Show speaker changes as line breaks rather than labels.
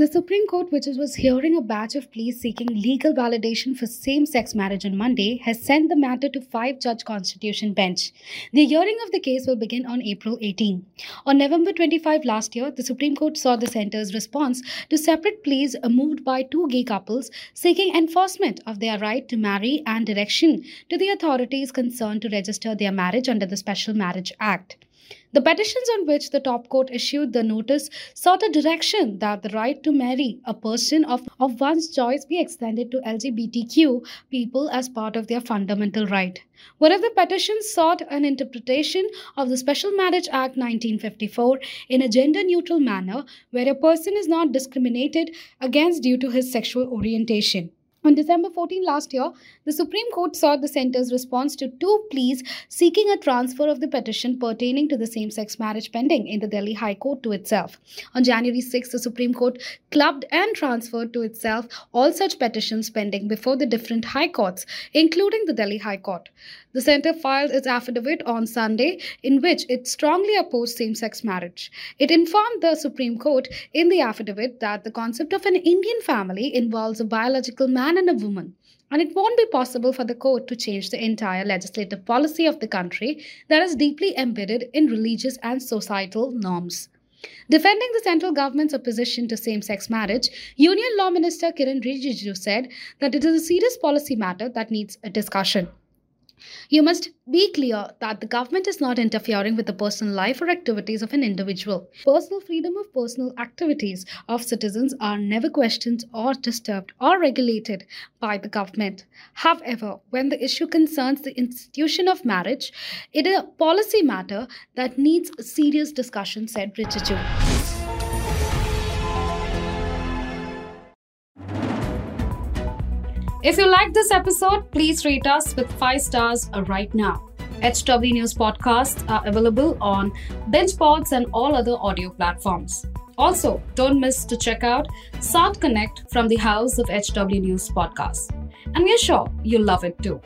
The Supreme Court, which was hearing a batch of pleas seeking legal validation for same sex marriage on Monday, has sent the matter to five judge constitution bench. The hearing of the case will begin on April 18. On November 25 last year, the Supreme Court saw the center's response to separate pleas moved by two gay couples seeking enforcement of their right to marry and direction to the authorities concerned to register their marriage under the Special Marriage Act. The petitions on which the top court issued the notice sought a direction that the right to marry a person of, of one's choice be extended to LGBTQ people as part of their fundamental right. Of the petitions sought an interpretation of the Special Marriage Act 1954 in a gender neutral manner where a person is not discriminated against due to his sexual orientation. On December 14 last year, the Supreme Court sought the center's response to two pleas seeking a transfer of the petition pertaining to the same sex marriage pending in the Delhi High Court to itself. On January 6, the Supreme Court clubbed and transferred to itself all such petitions pending before the different high courts, including the Delhi High Court. The center filed its affidavit on Sunday in which it strongly opposed same sex marriage. It informed the Supreme Court in the affidavit that the concept of an Indian family involves a biological man and a woman. And it won't be possible for the court to change the entire legislative policy of the country that is deeply embedded in religious and societal norms. Defending the central government's opposition to same sex marriage, Union Law Minister Kiran Rijiju said that it is a serious policy matter that needs a discussion. You must be clear that the government is not interfering with the personal life or activities of an individual. Personal freedom of personal activities of citizens are never questioned or disturbed or regulated by the government. However, when the issue concerns the institution of marriage, it is a policy matter that needs serious discussion, said Rijiju. If you like this episode, please rate us with 5 stars right now. HW News podcasts are available on BingePods and all other audio platforms. Also, don't miss to check out South Connect from the House of HW News podcast. And we're sure you'll love it too.